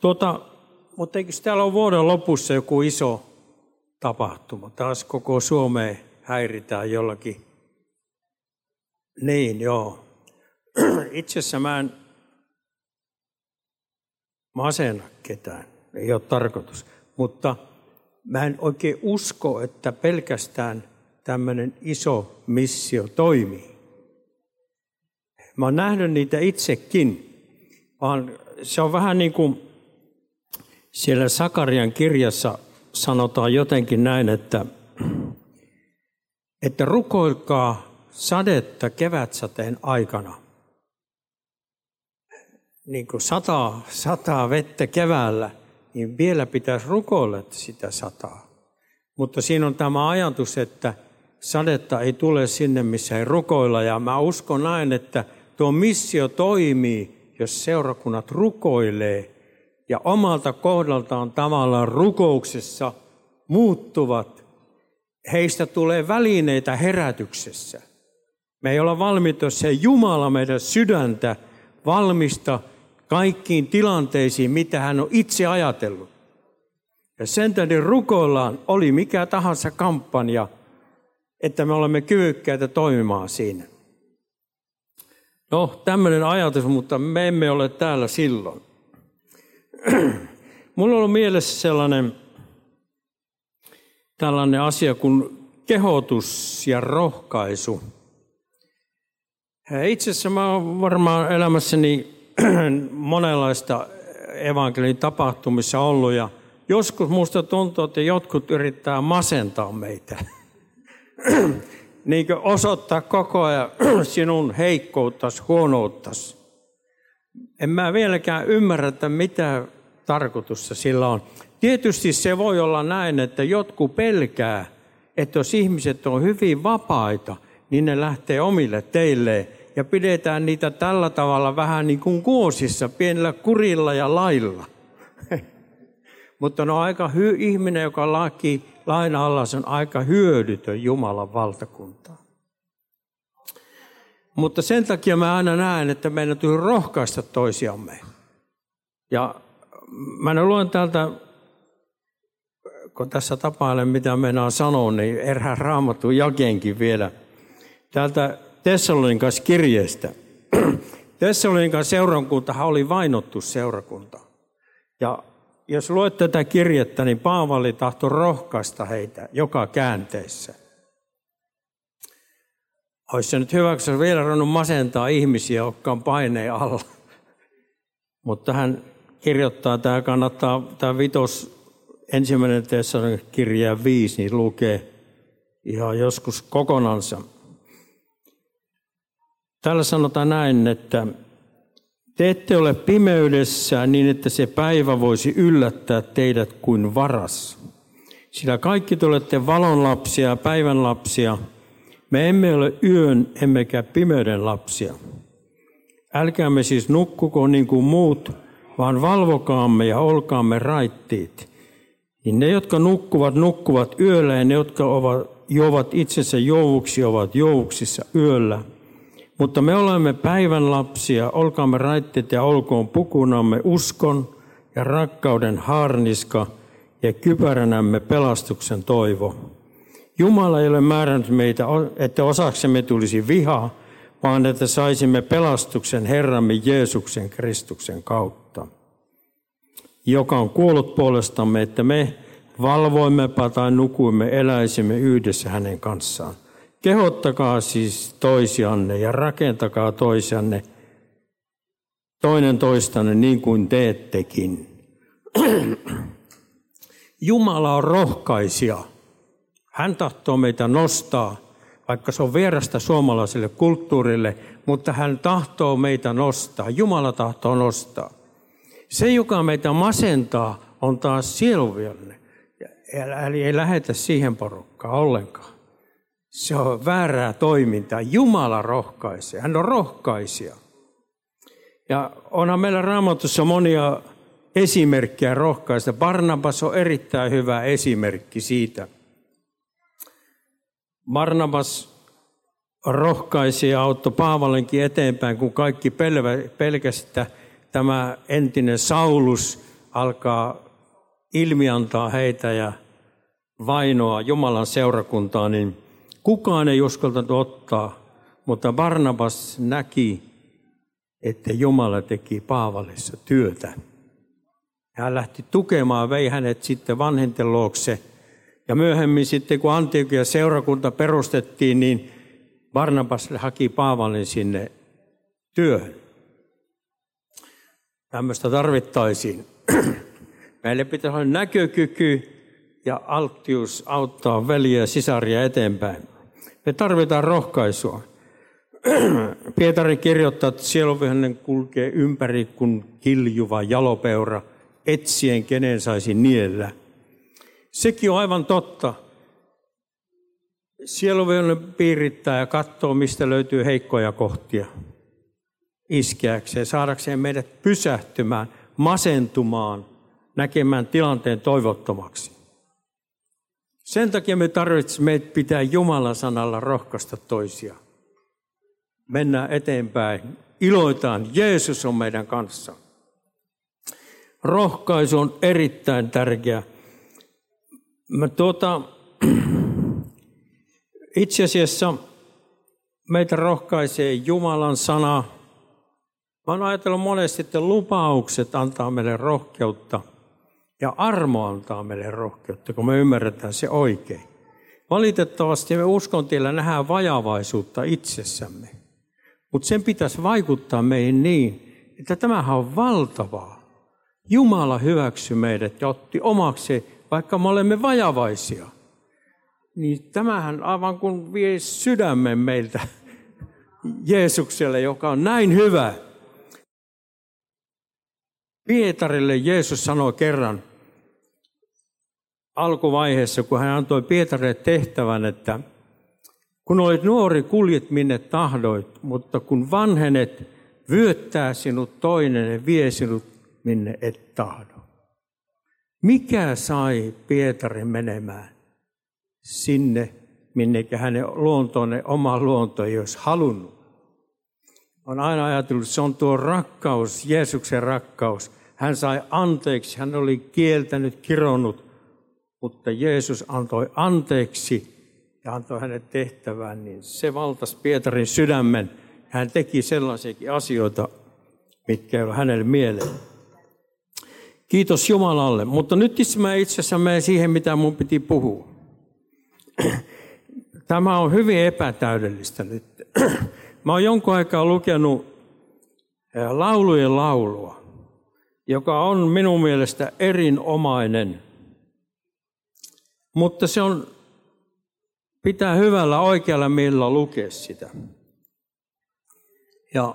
Tuota, mutta eikö täällä ole vuoden lopussa joku iso tapahtuma? Taas koko Suomeen häiritään jollakin. Niin, joo. Itse asiassa mä en masena ketään. Ei ole tarkoitus. Mutta mä en oikein usko, että pelkästään tämmöinen iso missio toimii. Mä oon nähnyt niitä itsekin, vaan se on vähän niin kuin siellä Sakarian kirjassa sanotaan jotenkin näin, että, että rukoilkaa sadetta kevätsateen aikana. Niin kuin sataa, sataa vettä keväällä, niin vielä pitäisi rukoilla sitä sataa. Mutta siinä on tämä ajatus, että sadetta ei tule sinne, missä ei rukoilla. Ja mä uskon näin, että tuo missio toimii, jos seurakunnat rukoilee ja omalta kohdaltaan tavallaan rukouksessa muuttuvat. Heistä tulee välineitä herätyksessä. Me ei olla valmiita, jos se Jumala meidän sydäntä valmista kaikkiin tilanteisiin, mitä hän on itse ajatellut. Ja sen tähden rukoillaan, oli mikä tahansa kampanja, että me olemme kyvykkäitä toimimaan siinä. No, tämmöinen ajatus, mutta me emme ole täällä silloin. Mulla on ollut mielessä sellainen tällainen asia kuin kehotus ja rohkaisu. Itse asiassa mä olen varmaan elämässäni monenlaista evankelin tapahtumissa ollut ja joskus musta tuntuu, että jotkut yrittää masentaa meitä. niin osoittaa koko ajan sinun heikkouttas, huonouttas. En mä vieläkään ymmärrä, että mitä tarkoitusta sillä on. Tietysti se voi olla näin, että jotkut pelkää, että jos ihmiset on hyvin vapaita, niin ne lähtee omille teille ja pidetään niitä tällä tavalla vähän niin kuin kuosissa, pienellä kurilla ja lailla. Mutta on aika hy- ihminen, joka laki lain alla, on aika hyödytön Jumalan valtakuntaa. Mutta sen takia mä aina näen, että meidän tulee rohkaista toisiamme. Ja mä luen täältä, kun tässä tapailen, mitä meinaan sanoa, niin erään raamattu jakeenkin vielä. Täältä Tessalonikas kirjeestä. Tessalonikas seurakuntahan oli vainottu seurakunta. Ja jos luet tätä kirjettä, niin Paavali tahtoi rohkaista heitä joka käänteessä. Olisi se nyt hyvä, kun vielä ruvennut masentaa ihmisiä, on paineen alla. Mutta hän kirjoittaa, tämä kannattaa, tämä vitos ensimmäinen kirja viisi, niin lukee ihan joskus kokonansa. Täällä sanotaan näin, että te ette ole pimeydessä niin, että se päivä voisi yllättää teidät kuin varas. Sillä kaikki te olette valon lapsia ja päivän lapsia. Me emme ole yön emmekä pimeyden lapsia. Älkäämme siis nukkuko niin kuin muut, vaan valvokaamme ja olkaamme raittiit. Niin ne, jotka nukkuvat, nukkuvat yöllä ja ne, jotka ovat, juovat itsensä jouvuksi, ovat jouvuksissa yöllä – mutta me olemme päivän lapsia, olkaamme raitteet ja olkoon pukunamme uskon ja rakkauden harniska ja kypäränämme pelastuksen toivo. Jumala ei ole määrännyt meitä, että osaksemme tulisi viha, vaan että saisimme pelastuksen Herramme Jeesuksen Kristuksen kautta, joka on kuollut puolestamme, että me valvoimme tai nukuimme, eläisimme yhdessä hänen kanssaan. Kehottakaa siis toisianne ja rakentakaa toisianne toinen toistanne niin kuin teettekin. Jumala on rohkaisia. Hän tahtoo meitä nostaa, vaikka se on vierasta suomalaiselle kulttuurille, mutta hän tahtoo meitä nostaa. Jumala tahtoo nostaa. Se, joka meitä masentaa, on taas sieluviallinen. Eli ei lähetä siihen porukkaan ollenkaan. Se on väärää toimintaa. Jumala rohkaisee. Hän on rohkaisija. Ja onhan meillä raamatussa monia esimerkkejä rohkaista. Barnabas on erittäin hyvä esimerkki siitä. Barnabas rohkaisi ja auttoi Paavalenkin eteenpäin, kun kaikki pelkästä tämä entinen Saulus alkaa ilmiantaa heitä ja vainoa Jumalan seurakuntaa, niin kukaan ei uskaltanut ottaa, mutta Barnabas näki, että Jumala teki Paavalissa työtä. Hän lähti tukemaan, vei hänet sitten vanhenten luokse. Ja myöhemmin sitten, kun Antiokia seurakunta perustettiin, niin Barnabas haki Paavalin sinne työhön. Tämmöistä tarvittaisiin. Meille pitäisi olla näkökyky ja alttius auttaa veliä ja sisaria eteenpäin. Me tarvitaan rohkaisua. Pietari kirjoittaa, että sieluvihannen kulkee ympäri kuin kiljuva jalopeura, etsien kenen saisi niellä. Sekin on aivan totta. Sieluvihannen piirittää ja katsoo, mistä löytyy heikkoja kohtia iskeäkseen, saadakseen meidät pysähtymään, masentumaan, näkemään tilanteen toivottomaksi. Sen takia me tarvitsemme meitä pitää Jumalan sanalla rohkaista toisia. Mennään eteenpäin. Iloitaan, Jeesus on meidän kanssa. Rohkaisu on erittäin tärkeä. Mä tuota, itse asiassa meitä rohkaisee Jumalan sana. Mä oon ajatellut monesti, että lupaukset antaa meille rohkeutta – ja armo antaa meille rohkeutta, kun me ymmärretään se oikein. Valitettavasti me uskontiellä nähdään vajavaisuutta itsessämme. Mutta sen pitäisi vaikuttaa meihin niin, että tämähän on valtavaa. Jumala hyväksyi meidät ja otti omaksi, vaikka me olemme vajavaisia. Niin tämähän aivan kuin vie sydämen meiltä Jeesukselle, joka on näin hyvä. Pietarille Jeesus sanoi kerran, alkuvaiheessa, kun hän antoi Pietarille tehtävän, että kun olet nuori, kuljet minne tahdoit, mutta kun vanhenet, vyöttää sinut toinen ja vie sinut minne et tahdo. Mikä sai Pietarin menemään sinne, minnekä hänen luontoon, oma luonto ei olisi halunnut? On aina ajatellut, että se on tuo rakkaus, Jeesuksen rakkaus. Hän sai anteeksi, hän oli kieltänyt, kironnut, mutta Jeesus antoi anteeksi ja antoi hänet tehtävään, niin se valtasi Pietarin sydämen. Hän teki sellaisiakin asioita, mitkä ei ole hänelle mieleen. Kiitos Jumalalle. Mutta nyt mä itse asiassa menen siihen, mitä mun piti puhua. Tämä on hyvin epätäydellistä nyt. Mä oon jonkun aikaa lukenut laulujen laulua, joka on minun mielestä erinomainen – mutta se on, pitää hyvällä oikealla millä lukea sitä. Ja,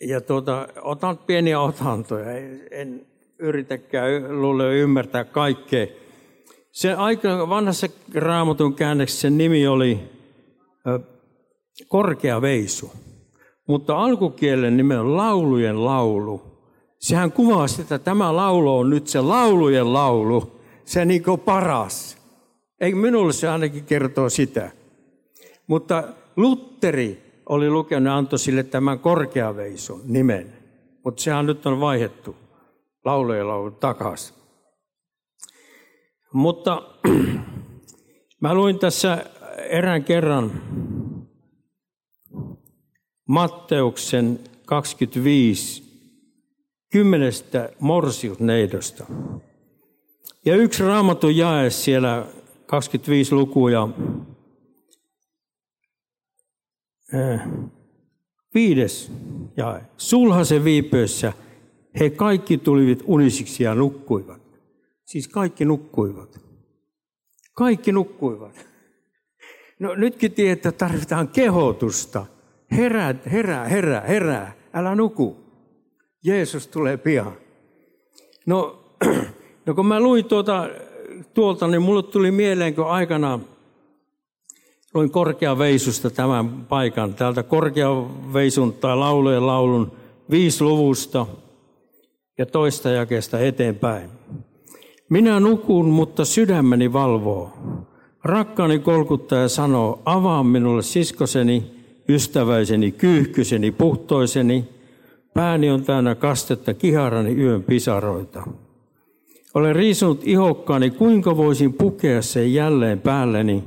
ja tuota, otan pieniä otantoja, en yritäkään luule ymmärtää kaikkea. Se aika vanhassa raamatun käännöksessä nimi oli korkea veisu, mutta alkukielen nimi on laulujen laulu. Sehän kuvaa sitä, että tämä laulu on nyt se laulujen laulu se niin kuin paras. Ei minulle se ainakin kertoo sitä. Mutta Lutteri oli lukenut ja antoi sille tämän korkeaveisun nimen. Mutta sehän nyt on vaihettu laulujen laulu takaisin. Mutta mä luin tässä erään kerran Matteuksen 25, kymmenestä morsiusneidosta. Ja yksi raamatun jae siellä 25 lukuja. Viides jae. Sulhasen viipössä he kaikki tulivat unisiksi ja nukkuivat. Siis kaikki nukkuivat. Kaikki nukkuivat. No nytkin tiedät, että tarvitaan kehotusta. Herää, herää, herää, herää. Älä nuku. Jeesus tulee pian. No No kun mä luin tuota, tuolta, niin mulle tuli mieleen, kun aikana luin korkeaveisusta tämän paikan, täältä korkeaveisun tai laulujen laulun viisi luvusta ja toista jakeesta eteenpäin. Minä nukun, mutta sydämeni valvoo. Rakkaani kolkuttaja sanoo, avaa minulle siskoseni, ystäväiseni, kyyhkyseni, puhtoiseni, Pääni on täynnä kastetta, kiharani yön pisaroita. Olen riisunut ihokkaani, kuinka voisin pukea sen jälleen päälleni.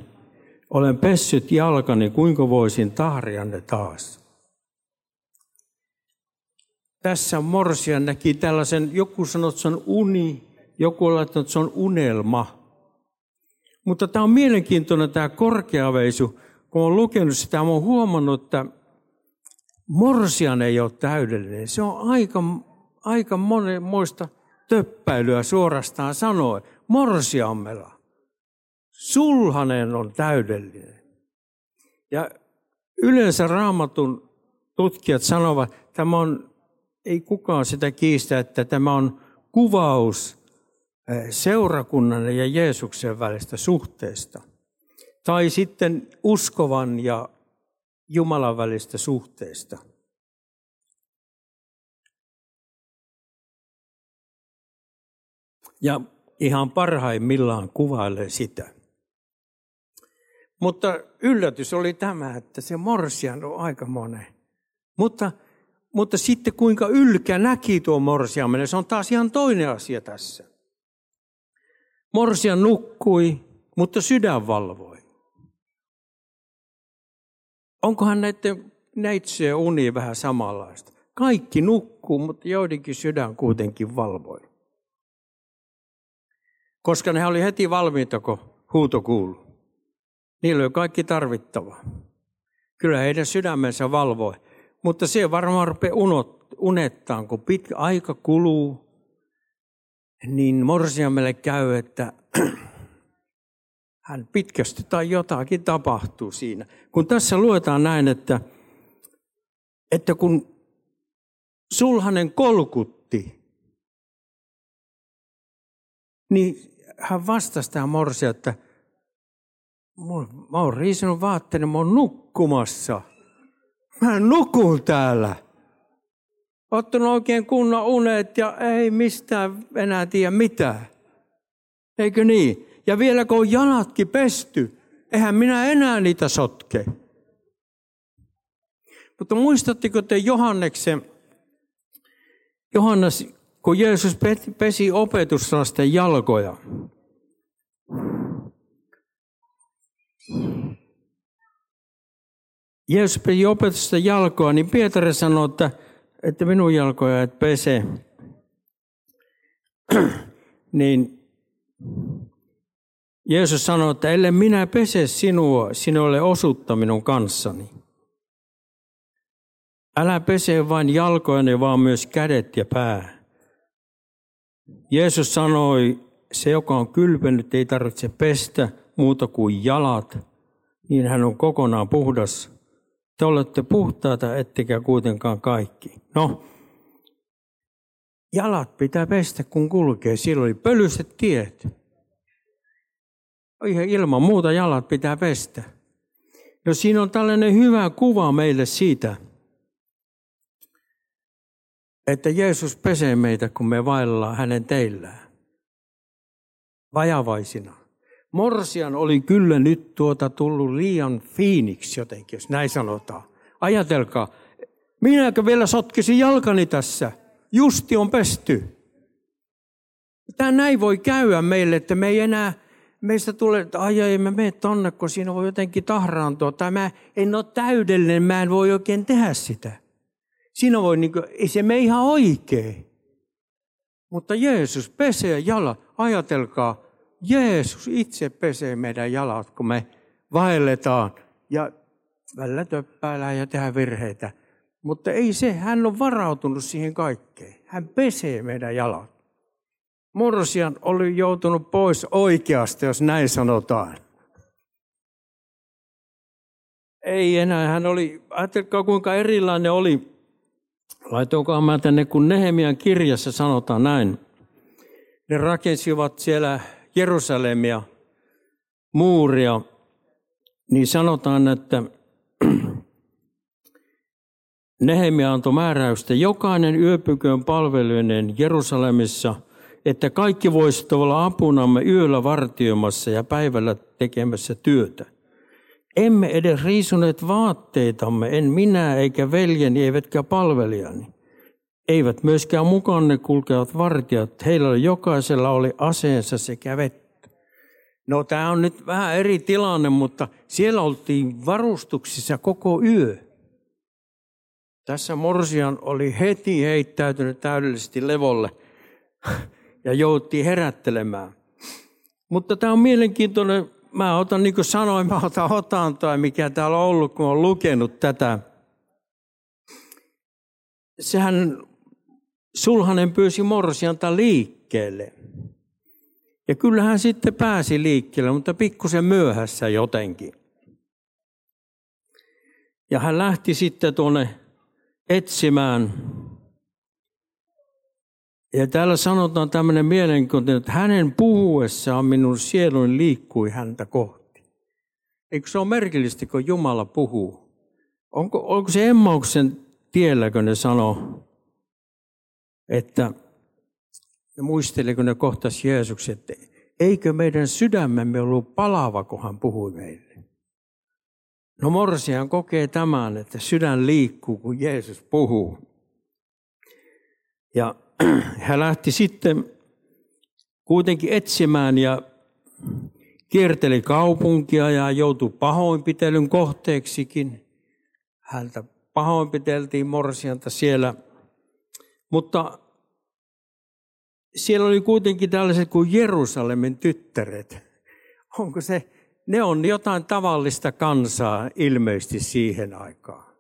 Olen pessyt jalkani, kuinka voisin tahria ne taas. Tässä Morsia näki tällaisen, joku sanoo, että se on uni, joku on laittanut, että se on unelma. Mutta tämä on mielenkiintoinen tämä korkeaveisu. Kun olen lukenut sitä, olen huomannut, että Morsian ei ole täydellinen. Se on aika, aika monenmoista töppäilyä suorastaan sanoen. Morsiammella. Sulhanen on täydellinen. Ja yleensä raamatun tutkijat sanovat, että tämä on, ei kukaan sitä kiistä, että tämä on kuvaus eh, seurakunnan ja Jeesuksen välistä suhteesta. Tai sitten uskovan ja Jumalan välistä suhteesta. Ja ihan parhaimmillaan kuvailee sitä. Mutta yllätys oli tämä, että se morsian on aika monen. Mutta, mutta sitten kuinka ylkä näki tuo morsiamen, se on taas ihan toinen asia tässä. Morsian nukkui, mutta sydän valvoi. Onkohan näiden neitseen uni vähän samanlaista? Kaikki nukkuu, mutta joidenkin sydän kuitenkin valvoi. Koska ne oli heti valmiita, kun huuto kuului. Niillä oli kaikki tarvittava. Kyllä heidän sydämensä valvoi. Mutta se varmaan rupeaa unettaan, kun pitkä aika kuluu, niin morsiamelle käy, että hän pitkästi tai jotakin tapahtuu siinä. Kun tässä luetaan näin, että, että kun sulhanen kolkutti, niin hän vastasi tähän morsia, että mä oon riisunut vaatteeni, mä oon nukkumassa. Mä nukun täällä. Ottanut oikein kunnon unet ja ei mistään enää tiedä mitään. Eikö niin? Ja vielä kun on jalatkin pesty, eihän minä enää niitä sotke. Mutta muistatteko te Johanneksen, Johannes, kun Jeesus pesi opetuslasten jalkoja? Jeesus pesi opetusta jalkoa, niin Pietari sanoi, että, että minun jalkoja et pese. niin Jeesus sanoi, että ellei minä pese sinua, sinulle osuutta minun kanssani. Älä pese vain jalkojani, vaan myös kädet ja pää. Jeesus sanoi, se joka on kylpenyt ei tarvitse pestä muuta kuin jalat, niin hän on kokonaan puhdas. Te olette puhtaita, ettekä kuitenkaan kaikki. No, jalat pitää pestä, kun kulkee. Silloin oli pölyiset tiet. Ihan ilman muuta jalat pitää pestä. No siinä on tällainen hyvä kuva meille siitä, että Jeesus pesee meitä, kun me vaellaan hänen teillään. Vajavaisina. Morsian oli kyllä nyt tuota tullut liian fiiniksi jotenkin, jos näin sanotaan. Ajatelkaa, minäkö vielä sotkisin jalkani tässä? Justi on pesty. Tämä näin voi käydä meille, että me ei enää meistä tulee, että ai ei mä mene tonne, kun siinä voi jotenkin tahraantua. Tai mä en ole täydellinen, mä en voi oikein tehdä sitä. Siinä voi, niin kuin, ei se mene ihan oikein. Mutta Jeesus pesee jalat. Ajatelkaa, Jeesus itse pesee meidän jalat, kun me vaelletaan ja välillä töppäillään ja tehdään virheitä. Mutta ei se, hän on varautunut siihen kaikkeen. Hän pesee meidän jalat. Morsian oli joutunut pois oikeasta, jos näin sanotaan. Ei enää, hän oli, ajatelkaa kuinka erilainen oli. Laitoinkohan mä tänne, kun Nehemian kirjassa sanotaan näin. Ne rakensivat siellä Jerusalemia, muuria, niin sanotaan, että Nehemia antoi määräystä, jokainen yöpyköön palveluinen Jerusalemissa – että kaikki voisivat olla apunamme yöllä vartioimassa ja päivällä tekemässä työtä. Emme edes riisuneet vaatteitamme, en minä eikä veljeni eivätkä palvelijani. Eivät myöskään mukanne kulkevat vartijat. Heillä jokaisella oli aseensa sekä vettä. No tämä on nyt vähän eri tilanne, mutta siellä oltiin varustuksissa koko yö. Tässä Morsian oli heti heittäytynyt täydellisesti levolle ja jouttiin herättelemään. Mutta tämä on mielenkiintoinen. Mä otan, niin kuin sanoin, mä otan otantoa, mikä täällä on ollut, kun olen lukenut tätä. Sehän Sulhanen pyysi Morsianta liikkeelle. Ja kyllähän sitten pääsi liikkeelle, mutta pikkusen myöhässä jotenkin. Ja hän lähti sitten tuonne etsimään. Ja täällä sanotaan tämmöinen mielenkiintoinen, että hänen puhuessaan minun sieluni liikkui häntä kohti. Eikö se ole merkillistä, kun Jumala puhuu? Onko, onko se Emmauksen tiellä, kun ne sanoo, että ja muisteli, kun ne kohtasi Jeesuksen, että eikö meidän sydämemme ollut palava, kun hän puhui meille. No morsian kokee tämän, että sydän liikkuu, kun Jeesus puhuu. Ja hän lähti sitten kuitenkin etsimään ja kierteli kaupunkia ja joutui pahoinpitelyn kohteeksikin. Häntä pahoinpiteltiin morsianta siellä. Mutta siellä oli kuitenkin tällaiset kuin Jerusalemin tyttäret. Onko se ne on jotain tavallista kansaa ilmeisesti siihen aikaan.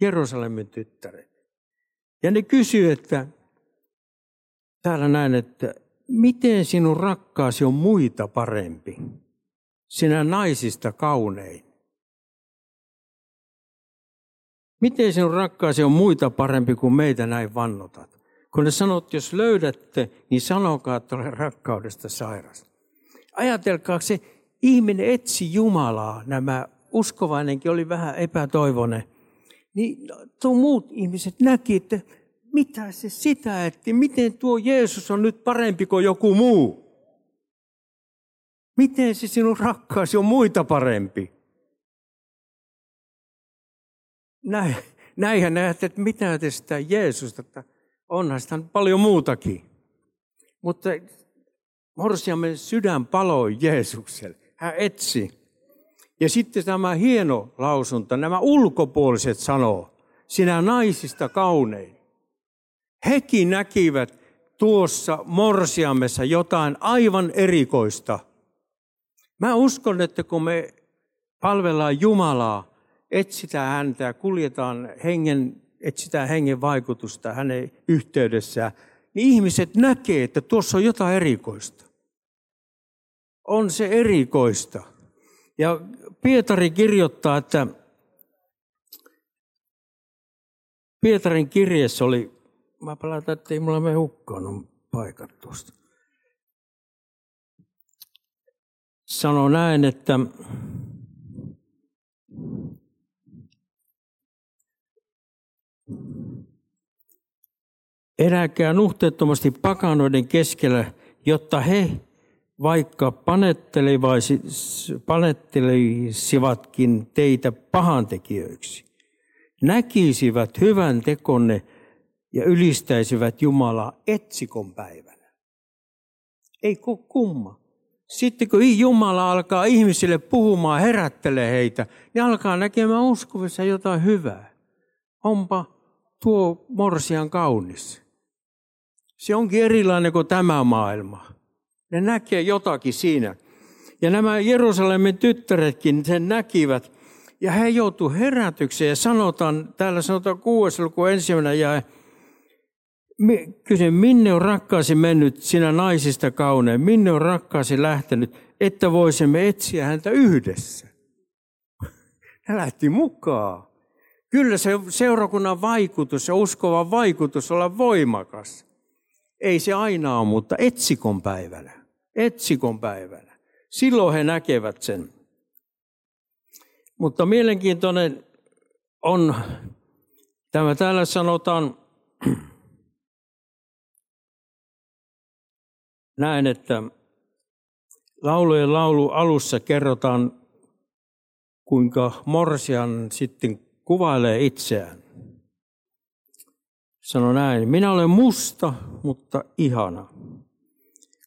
Jerusalemin tyttäret. Ja ne kysyy, että täällä näin, että miten sinun rakkaasi on muita parempi? Sinä naisista kaunein. Miten sinun rakkaasi on muita parempi kuin meitä näin vannotat? Kun ne sanot, jos löydätte, niin sanokaa, että olen rakkaudesta sairas. Ajatelkaa se ihminen etsi Jumalaa, nämä uskovainenkin oli vähän epätoivoinen, niin tuo muut ihmiset näki, että mitä se sitä, että miten tuo Jeesus on nyt parempi kuin joku muu. Miten se sinun rakkaasi on muita parempi? Näin, näinhän näet, että mitä te sitä Jeesusta, että onhan sitä paljon muutakin. Mutta morsiamme sydän paloi Jeesukselle hän etsi. Ja sitten tämä hieno lausunta, nämä ulkopuoliset sanoo, sinä naisista kaunein. Hekin näkivät tuossa morsiamessa jotain aivan erikoista. Mä uskon, että kun me palvellaan Jumalaa, etsitään häntä ja kuljetaan hengen, etsitään hengen vaikutusta hänen yhteydessään, niin ihmiset näkee, että tuossa on jotain erikoista on se erikoista. Ja Pietari kirjoittaa, että Pietarin kirjeessä oli, mä palataan, että ei mulla me hukkaan paikat tuosta. Sano näin, että Eläkää nuhteettomasti pakanoiden keskellä, jotta he, vaikka panettelisivatkin teitä pahantekijöiksi, näkisivät hyvän tekonne ja ylistäisivät Jumalaa etsikon päivänä. Ei kumma. Sitten kun Jumala alkaa ihmisille puhumaan, herättelee heitä, niin alkaa näkemään uskovissa jotain hyvää. Onpa tuo morsian kaunis. Se onkin erilainen kuin tämä maailma. Ne näkee jotakin siinä. Ja nämä Jerusalemin tyttäretkin sen näkivät. Ja he joutuivat herätykseen ja sanotaan, täällä sanotaan kuudes luku ensimmäinen ja kysyn, minne on rakkaasi mennyt sinä naisista kauneen, minne on rakkaasi lähtenyt, että voisimme etsiä häntä yhdessä. Hän lähti mukaan. Kyllä se seurakunnan vaikutus ja uskovan vaikutus olla voimakas. Ei se aina ole, mutta etsikon päivänä etsikon päivänä. Silloin he näkevät sen. Mutta mielenkiintoinen on, tämä täällä sanotaan näin, että laulujen laulu alussa kerrotaan, kuinka Morsian sitten kuvailee itseään. sanoi näin, minä olen musta, mutta ihana.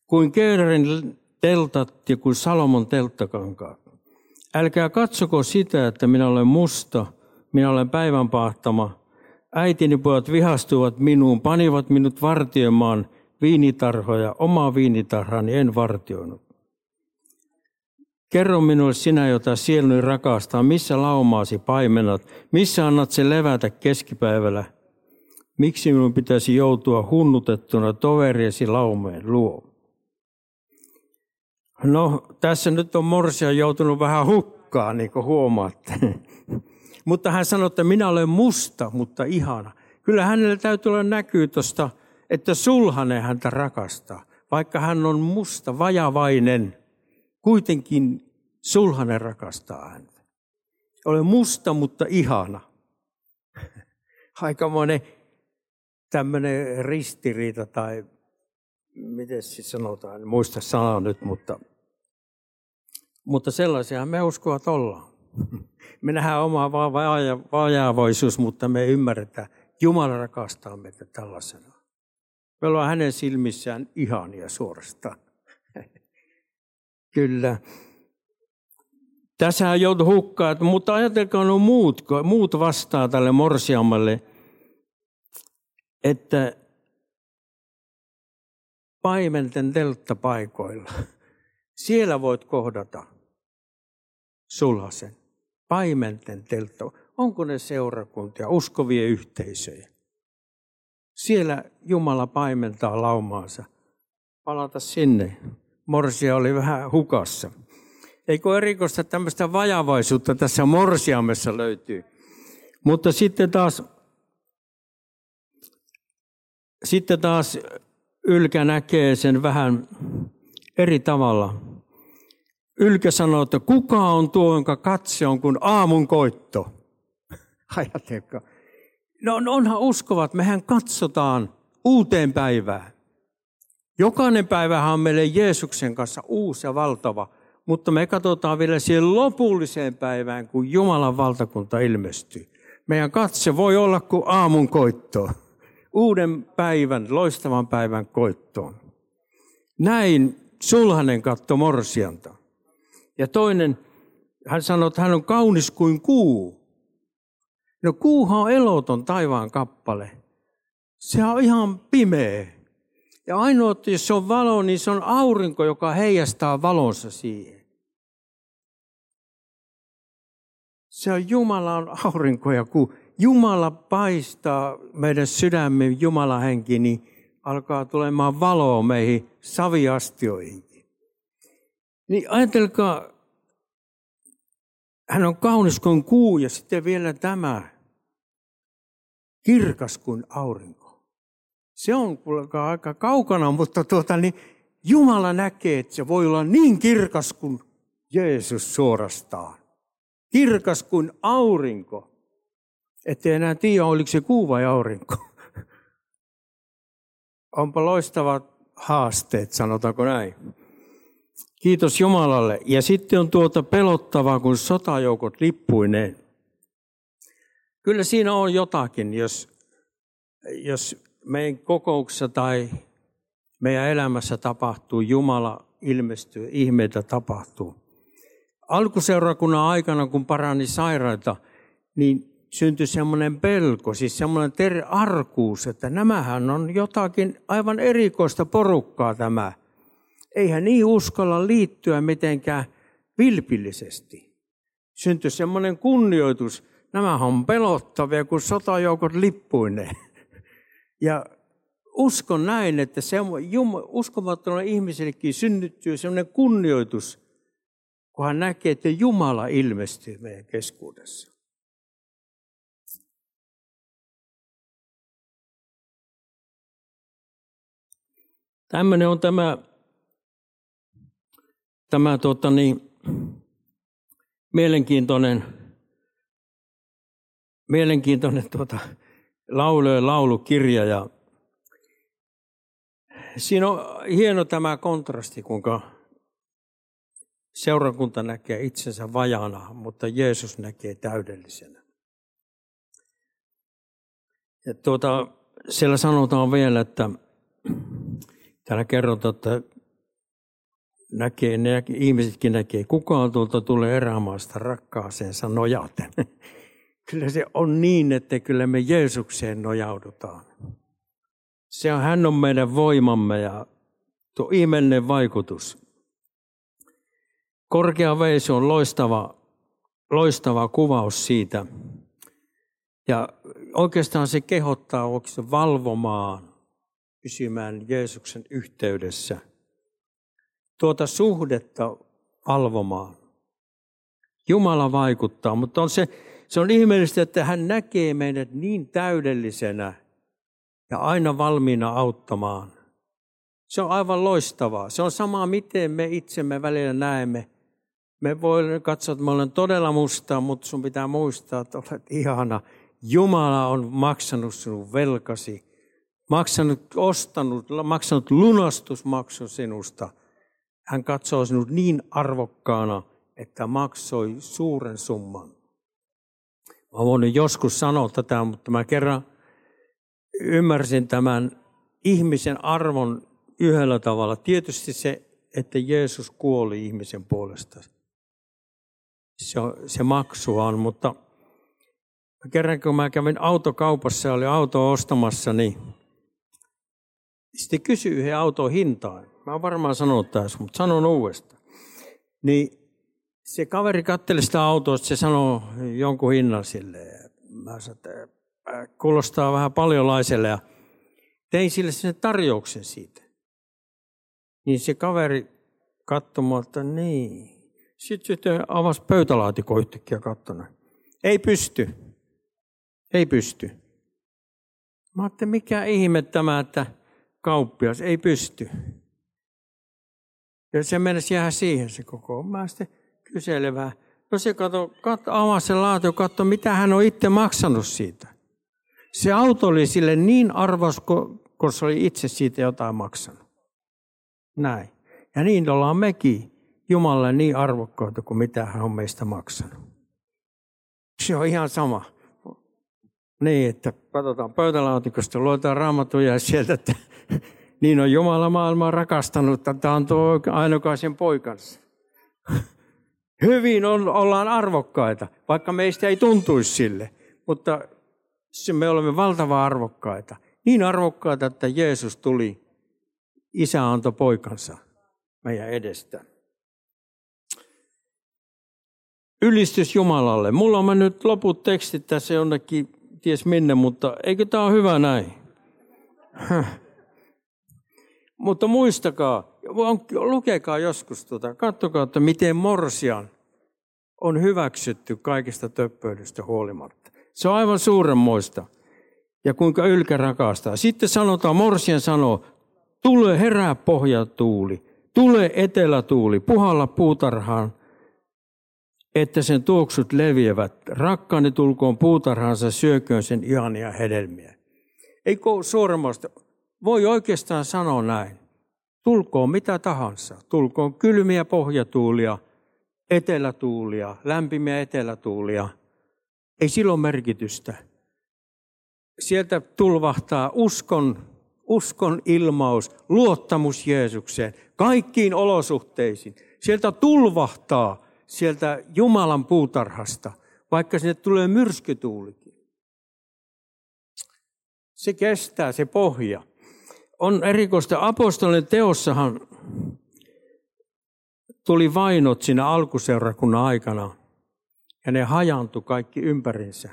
Kuin Keerin teltat ja kuin Salomon telttakankaat. Älkää katsoko sitä, että minä olen musta, minä olen päivän pahtama. Äitini pojat vihastuivat minuun, panivat minut vartioimaan viinitarhoja, omaa viinitarhani en vartioinut. Kerro minulle sinä, jota sieluni rakastaa, missä laumaasi paimenat, missä annat se levätä keskipäivällä. Miksi minun pitäisi joutua hunnutettuna toveriesi laumeen luo? No, tässä nyt on Morsia joutunut vähän hukkaan, niin kuin huomaatte. mutta hän sanoi, että minä olen musta, mutta ihana. Kyllä hänellä täytyy olla näkyy tuosta, että sulhanen häntä rakastaa. Vaikka hän on musta, vajavainen, kuitenkin sulhanen rakastaa häntä. Olen musta, mutta ihana. Aikamoinen tämmöinen ristiriita tai miten siis sanotaan, en muista sanaa nyt, mutta, mutta sellaisia me uskovat ollaan. Me nähdään oma vajaavoisuus, mutta me ymmärretään, Jumala rakastaa meitä tällaisena. Me ollaan hänen silmissään ihania suorastaan. Kyllä. Tässä joutui hukkaan, mutta ajatelkaa no muut, muut vastaa tälle morsiamalle, että paimenten telttapaikoilla, siellä voit kohdata sulhasen. Paimenten teltta. Onko ne seurakuntia, uskovia yhteisöjä? Siellä Jumala paimentaa laumaansa. Palata sinne. Morsia oli vähän hukassa. Eikö erikoista tämmöistä vajavaisuutta tässä morsiamessa löytyy? Mutta sitten taas, sitten taas Ylkä näkee sen vähän eri tavalla. Ylkä sanoo, että kuka on tuo, jonka katse on kuin aamun koitto? Ajatelkaa. No, no onhan uskovat, mehän katsotaan uuteen päivään. Jokainen päivähän on meille Jeesuksen kanssa uusi ja valtava – mutta me katsotaan vielä siihen lopulliseen päivään, kun Jumalan valtakunta ilmestyy. Meidän katse voi olla kuin aamun koitto, uuden päivän, loistavan päivän koittoon. Näin sulhanen katto morsianta. Ja toinen, hän sanoi, että hän on kaunis kuin kuu. No kuuhan on eloton taivaan kappale. Se on ihan pimeä. Ja ainoa, että jos se on valo, niin se on aurinko, joka heijastaa valonsa siihen. Se on Jumalan aurinko ja kun Jumala paistaa meidän sydämme, Jumalan henki, niin alkaa tulemaan valoa meihin saviastioihinkin. Niin ajatelkaa, hän on kaunis kuin kuu ja sitten vielä tämä, kirkas kuin aurinko. Se on aika kaukana, mutta tuota, niin Jumala näkee, että se voi olla niin kirkas kuin Jeesus suorastaan. Kirkas kuin aurinko. Ettei enää tiedä, oliko se kuu vai aurinko. Onpa loistavat haasteet, sanotaanko näin. Kiitos Jumalalle. Ja sitten on tuota pelottavaa, kun sotajoukot lippuineen. Kyllä siinä on jotakin, jos, jos meidän kokouksessa tai meidän elämässä tapahtuu, Jumala ilmestyy, ihmeitä tapahtuu. Alkuseurakunnan aikana, kun parani sairaita, niin syntyi semmoinen pelko, siis semmoinen ter- arkuus, että nämähän on jotakin aivan erikoista porukkaa tämä. Eihän niin uskalla liittyä mitenkään vilpillisesti. Syntyi semmoinen kunnioitus, nämä on pelottavia, kun sotajoukot lippuineen. Ja uskon näin, että se uskomattomalle ihmisellekin synnyttyy sellainen kunnioitus, kun hän näkee, että Jumala ilmestyy meidän keskuudessa. Tämmöinen on tämä, tämä tuota niin, mielenkiintoinen, mielenkiintoinen tuota, laulujen laulukirja. Ja siinä on hieno tämä kontrasti, kuinka seurakunta näkee itsensä vajana, mutta Jeesus näkee täydellisenä. Ja tuota, siellä sanotaan vielä, että täällä kerrotaan, että näkee, ne, ihmisetkin näkee, kukaan tuolta tulee erämaasta rakkaaseensa nojaten. Kyllä se on niin, että kyllä me Jeesukseen nojaudutaan. Se on, hän on meidän voimamme ja tuo ihmeellinen vaikutus. Korkea veisi on loistava, loistava kuvaus siitä. Ja oikeastaan se kehottaa oikeastaan valvomaan, pysymään Jeesuksen yhteydessä. Tuota suhdetta valvomaan. Jumala vaikuttaa, mutta on se, se on ihmeellistä, että hän näkee meidät niin täydellisenä ja aina valmiina auttamaan. Se on aivan loistavaa. Se on sama, miten me itsemme välillä näemme. Me voimme katsoa, että mä olen todella musta, mutta sun pitää muistaa, että olet ihana. Jumala on maksanut sinun velkasi, maksanut, ostanut, maksanut lunastusmaksun sinusta. Hän katsoo sinut niin arvokkaana, että maksoi suuren summan. Mä voin joskus sanoa tätä, mutta mä kerran ymmärsin tämän ihmisen arvon yhdellä tavalla. Tietysti se, että Jeesus kuoli ihmisen puolesta. Se, se maksuaan, mutta kerran kun mä kävin autokaupassa ja olin auto ostamassa, niin sitten kysyi yhden auton hintaa. Mä oon varmaan sanonut tässä, mutta sanon uudestaan. Niin se kaveri katteli sitä autoa, se sanoi jonkun hinnan silleen. Mä sanoin, että kuulostaa vähän paljolaiselle ja tein sille sen tarjouksen siitä. Niin se kaveri katsoi että niin. Sitten sitten avasi pöytälaatikon yhtäkkiä kattona. Ei pysty. Ei pysty. Mä ajattelin, mikä ihme tämä, että kauppias ei pysty. Ja se menisi jäädä siihen se koko. Mä sitten kyselevää. No se kato, avasi se laatio, katso, mitä hän on itse maksanut siitä. Se auto oli sille niin arvos, kun se oli itse siitä jotain maksanut. Näin. Ja niin ollaan mekin Jumalalle niin arvokkaita kuin mitä hän on meistä maksanut. Se on ihan sama. Niin, että katsotaan pöytälaatikosta, luetaan raamattuja sieltä, että niin on Jumala maailmaa rakastanut, että antoi ainokaisen poikansa. Hyvin on, ollaan arvokkaita, vaikka meistä ei tuntuisi sille. Mutta me olemme valtava arvokkaita. Niin arvokkaita, että Jeesus tuli, isä antoi poikansa meidän edestä. Ylistys Jumalalle. Mulla on nyt loput tekstit tässä jonnekin, ties minne, mutta eikö tämä ole hyvä näin? Mutta muistakaa, lukekaa joskus tuota, katsokaa, että miten morsian on hyväksytty kaikista töppöydestä huolimatta. Se on aivan suuremmoista. Ja kuinka ylkä rakastaa. Sitten sanotaan, Morsian sanoo, tule herää pohjatuuli, tule etelätuuli, puhalla puutarhaan, että sen tuoksut leviävät. Rakkaani tulkoon puutarhaansa, syököön sen ihania hedelmiä. Eikö suuremmasta? Voi oikeastaan sanoa näin. Tulkoon mitä tahansa. Tulkoon kylmiä pohjatuulia, etelätuulia, lämpimiä etelätuulia – ei silloin merkitystä. Sieltä tulvahtaa uskon, uskon ilmaus, luottamus Jeesukseen, kaikkiin olosuhteisiin. Sieltä tulvahtaa sieltä Jumalan puutarhasta, vaikka sinne tulee myrskytuulikin. Se kestää, se pohja. On erikoista, apostolien teossahan tuli vainot siinä alkuseurakunnan aikana ja ne hajantu kaikki ympärinsä.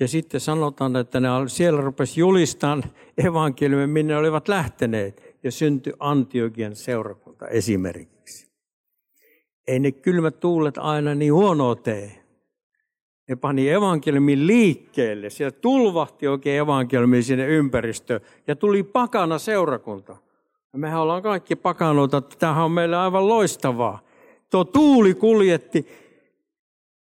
Ja sitten sanotaan, että ne siellä rupesi julistamaan evankeliumia, minne olivat lähteneet, ja syntyi Antiokian seurakunta esimerkiksi. Ei ne kylmät tuulet aina niin huonoa tee. Ne pani evankeliumin liikkeelle. Siellä tulvahti oikein evankeliumi sinne ympäristöön ja tuli pakana seurakunta. Ja mehän ollaan kaikki pakanoita, että tämähän on meille aivan loistavaa. Tuo tuuli kuljetti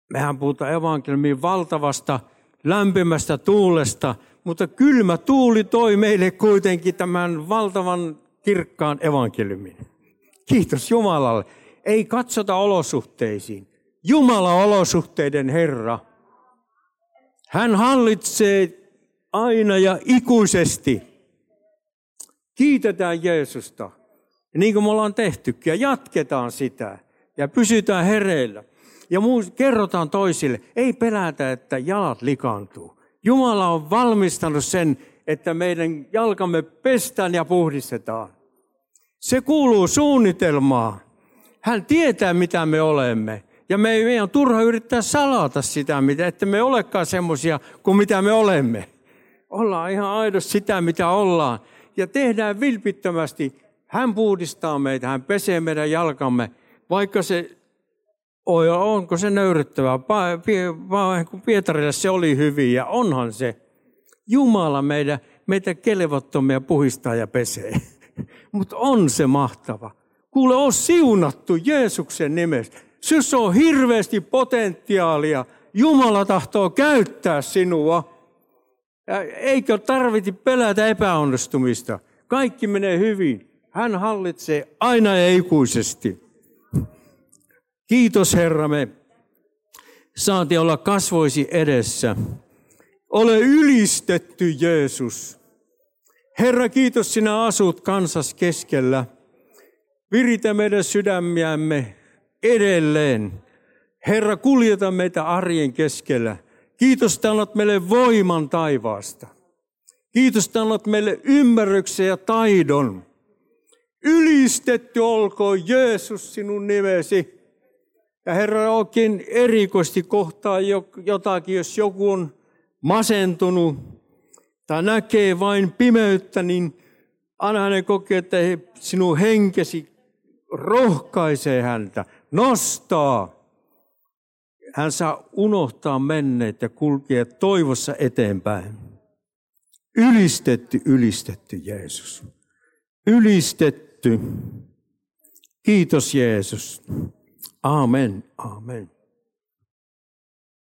Mehän puhutaan evankeliumin valtavasta lämpimästä tuulesta, mutta kylmä tuuli toi meille kuitenkin tämän valtavan kirkkaan evankeliumin. Kiitos Jumalalle. Ei katsota olosuhteisiin. Jumala olosuhteiden Herra. Hän hallitsee aina ja ikuisesti. Kiitetään Jeesusta, niin kuin me ollaan tehtykin, ja jatketaan sitä, ja pysytään hereillä. Ja kerrotaan toisille, ei pelätä, että jalat likaantuu. Jumala on valmistanut sen, että meidän jalkamme pestään ja puhdistetaan. Se kuuluu suunnitelmaan. Hän tietää, mitä me olemme. Ja me ei, meidän turha yrittää salata sitä, mitä, että me olekaan semmoisia kuin mitä me olemme. Ollaan ihan aidosti sitä, mitä ollaan. Ja tehdään vilpittömästi. Hän puhdistaa meitä, hän pesee meidän jalkamme, vaikka se onko se nöyryttävää. Pietarille se oli hyvin ja onhan se. Jumala meitä, meitä kelevottomia puhistaa ja pesee. Mutta on se mahtava. Kuule, on siunattu Jeesuksen nimessä. Sinussa on hirveästi potentiaalia. Jumala tahtoo käyttää sinua. Eikö tarvitse pelätä epäonnistumista? Kaikki menee hyvin. Hän hallitsee aina ja ikuisesti. Kiitos Herramme. Saati olla kasvoisi edessä. Ole ylistetty Jeesus. Herra, kiitos sinä asut kansas keskellä. Viritä meidän sydämiämme edelleen. Herra, kuljeta meitä arjen keskellä. Kiitos, että annat meille voiman taivaasta. Kiitos, että annat meille ymmärryksen ja taidon. Ylistetty olkoon Jeesus sinun nimesi. Ja Herra, oikein erikoisesti kohtaa jotakin, jos joku on masentunut tai näkee vain pimeyttä, niin anna hänen kokea, että sinun henkesi rohkaisee häntä, nostaa. Hän saa unohtaa menneet ja kulkea toivossa eteenpäin. Ylistetty, ylistetty Jeesus. Ylistetty. Kiitos Jeesus. Amen, amen.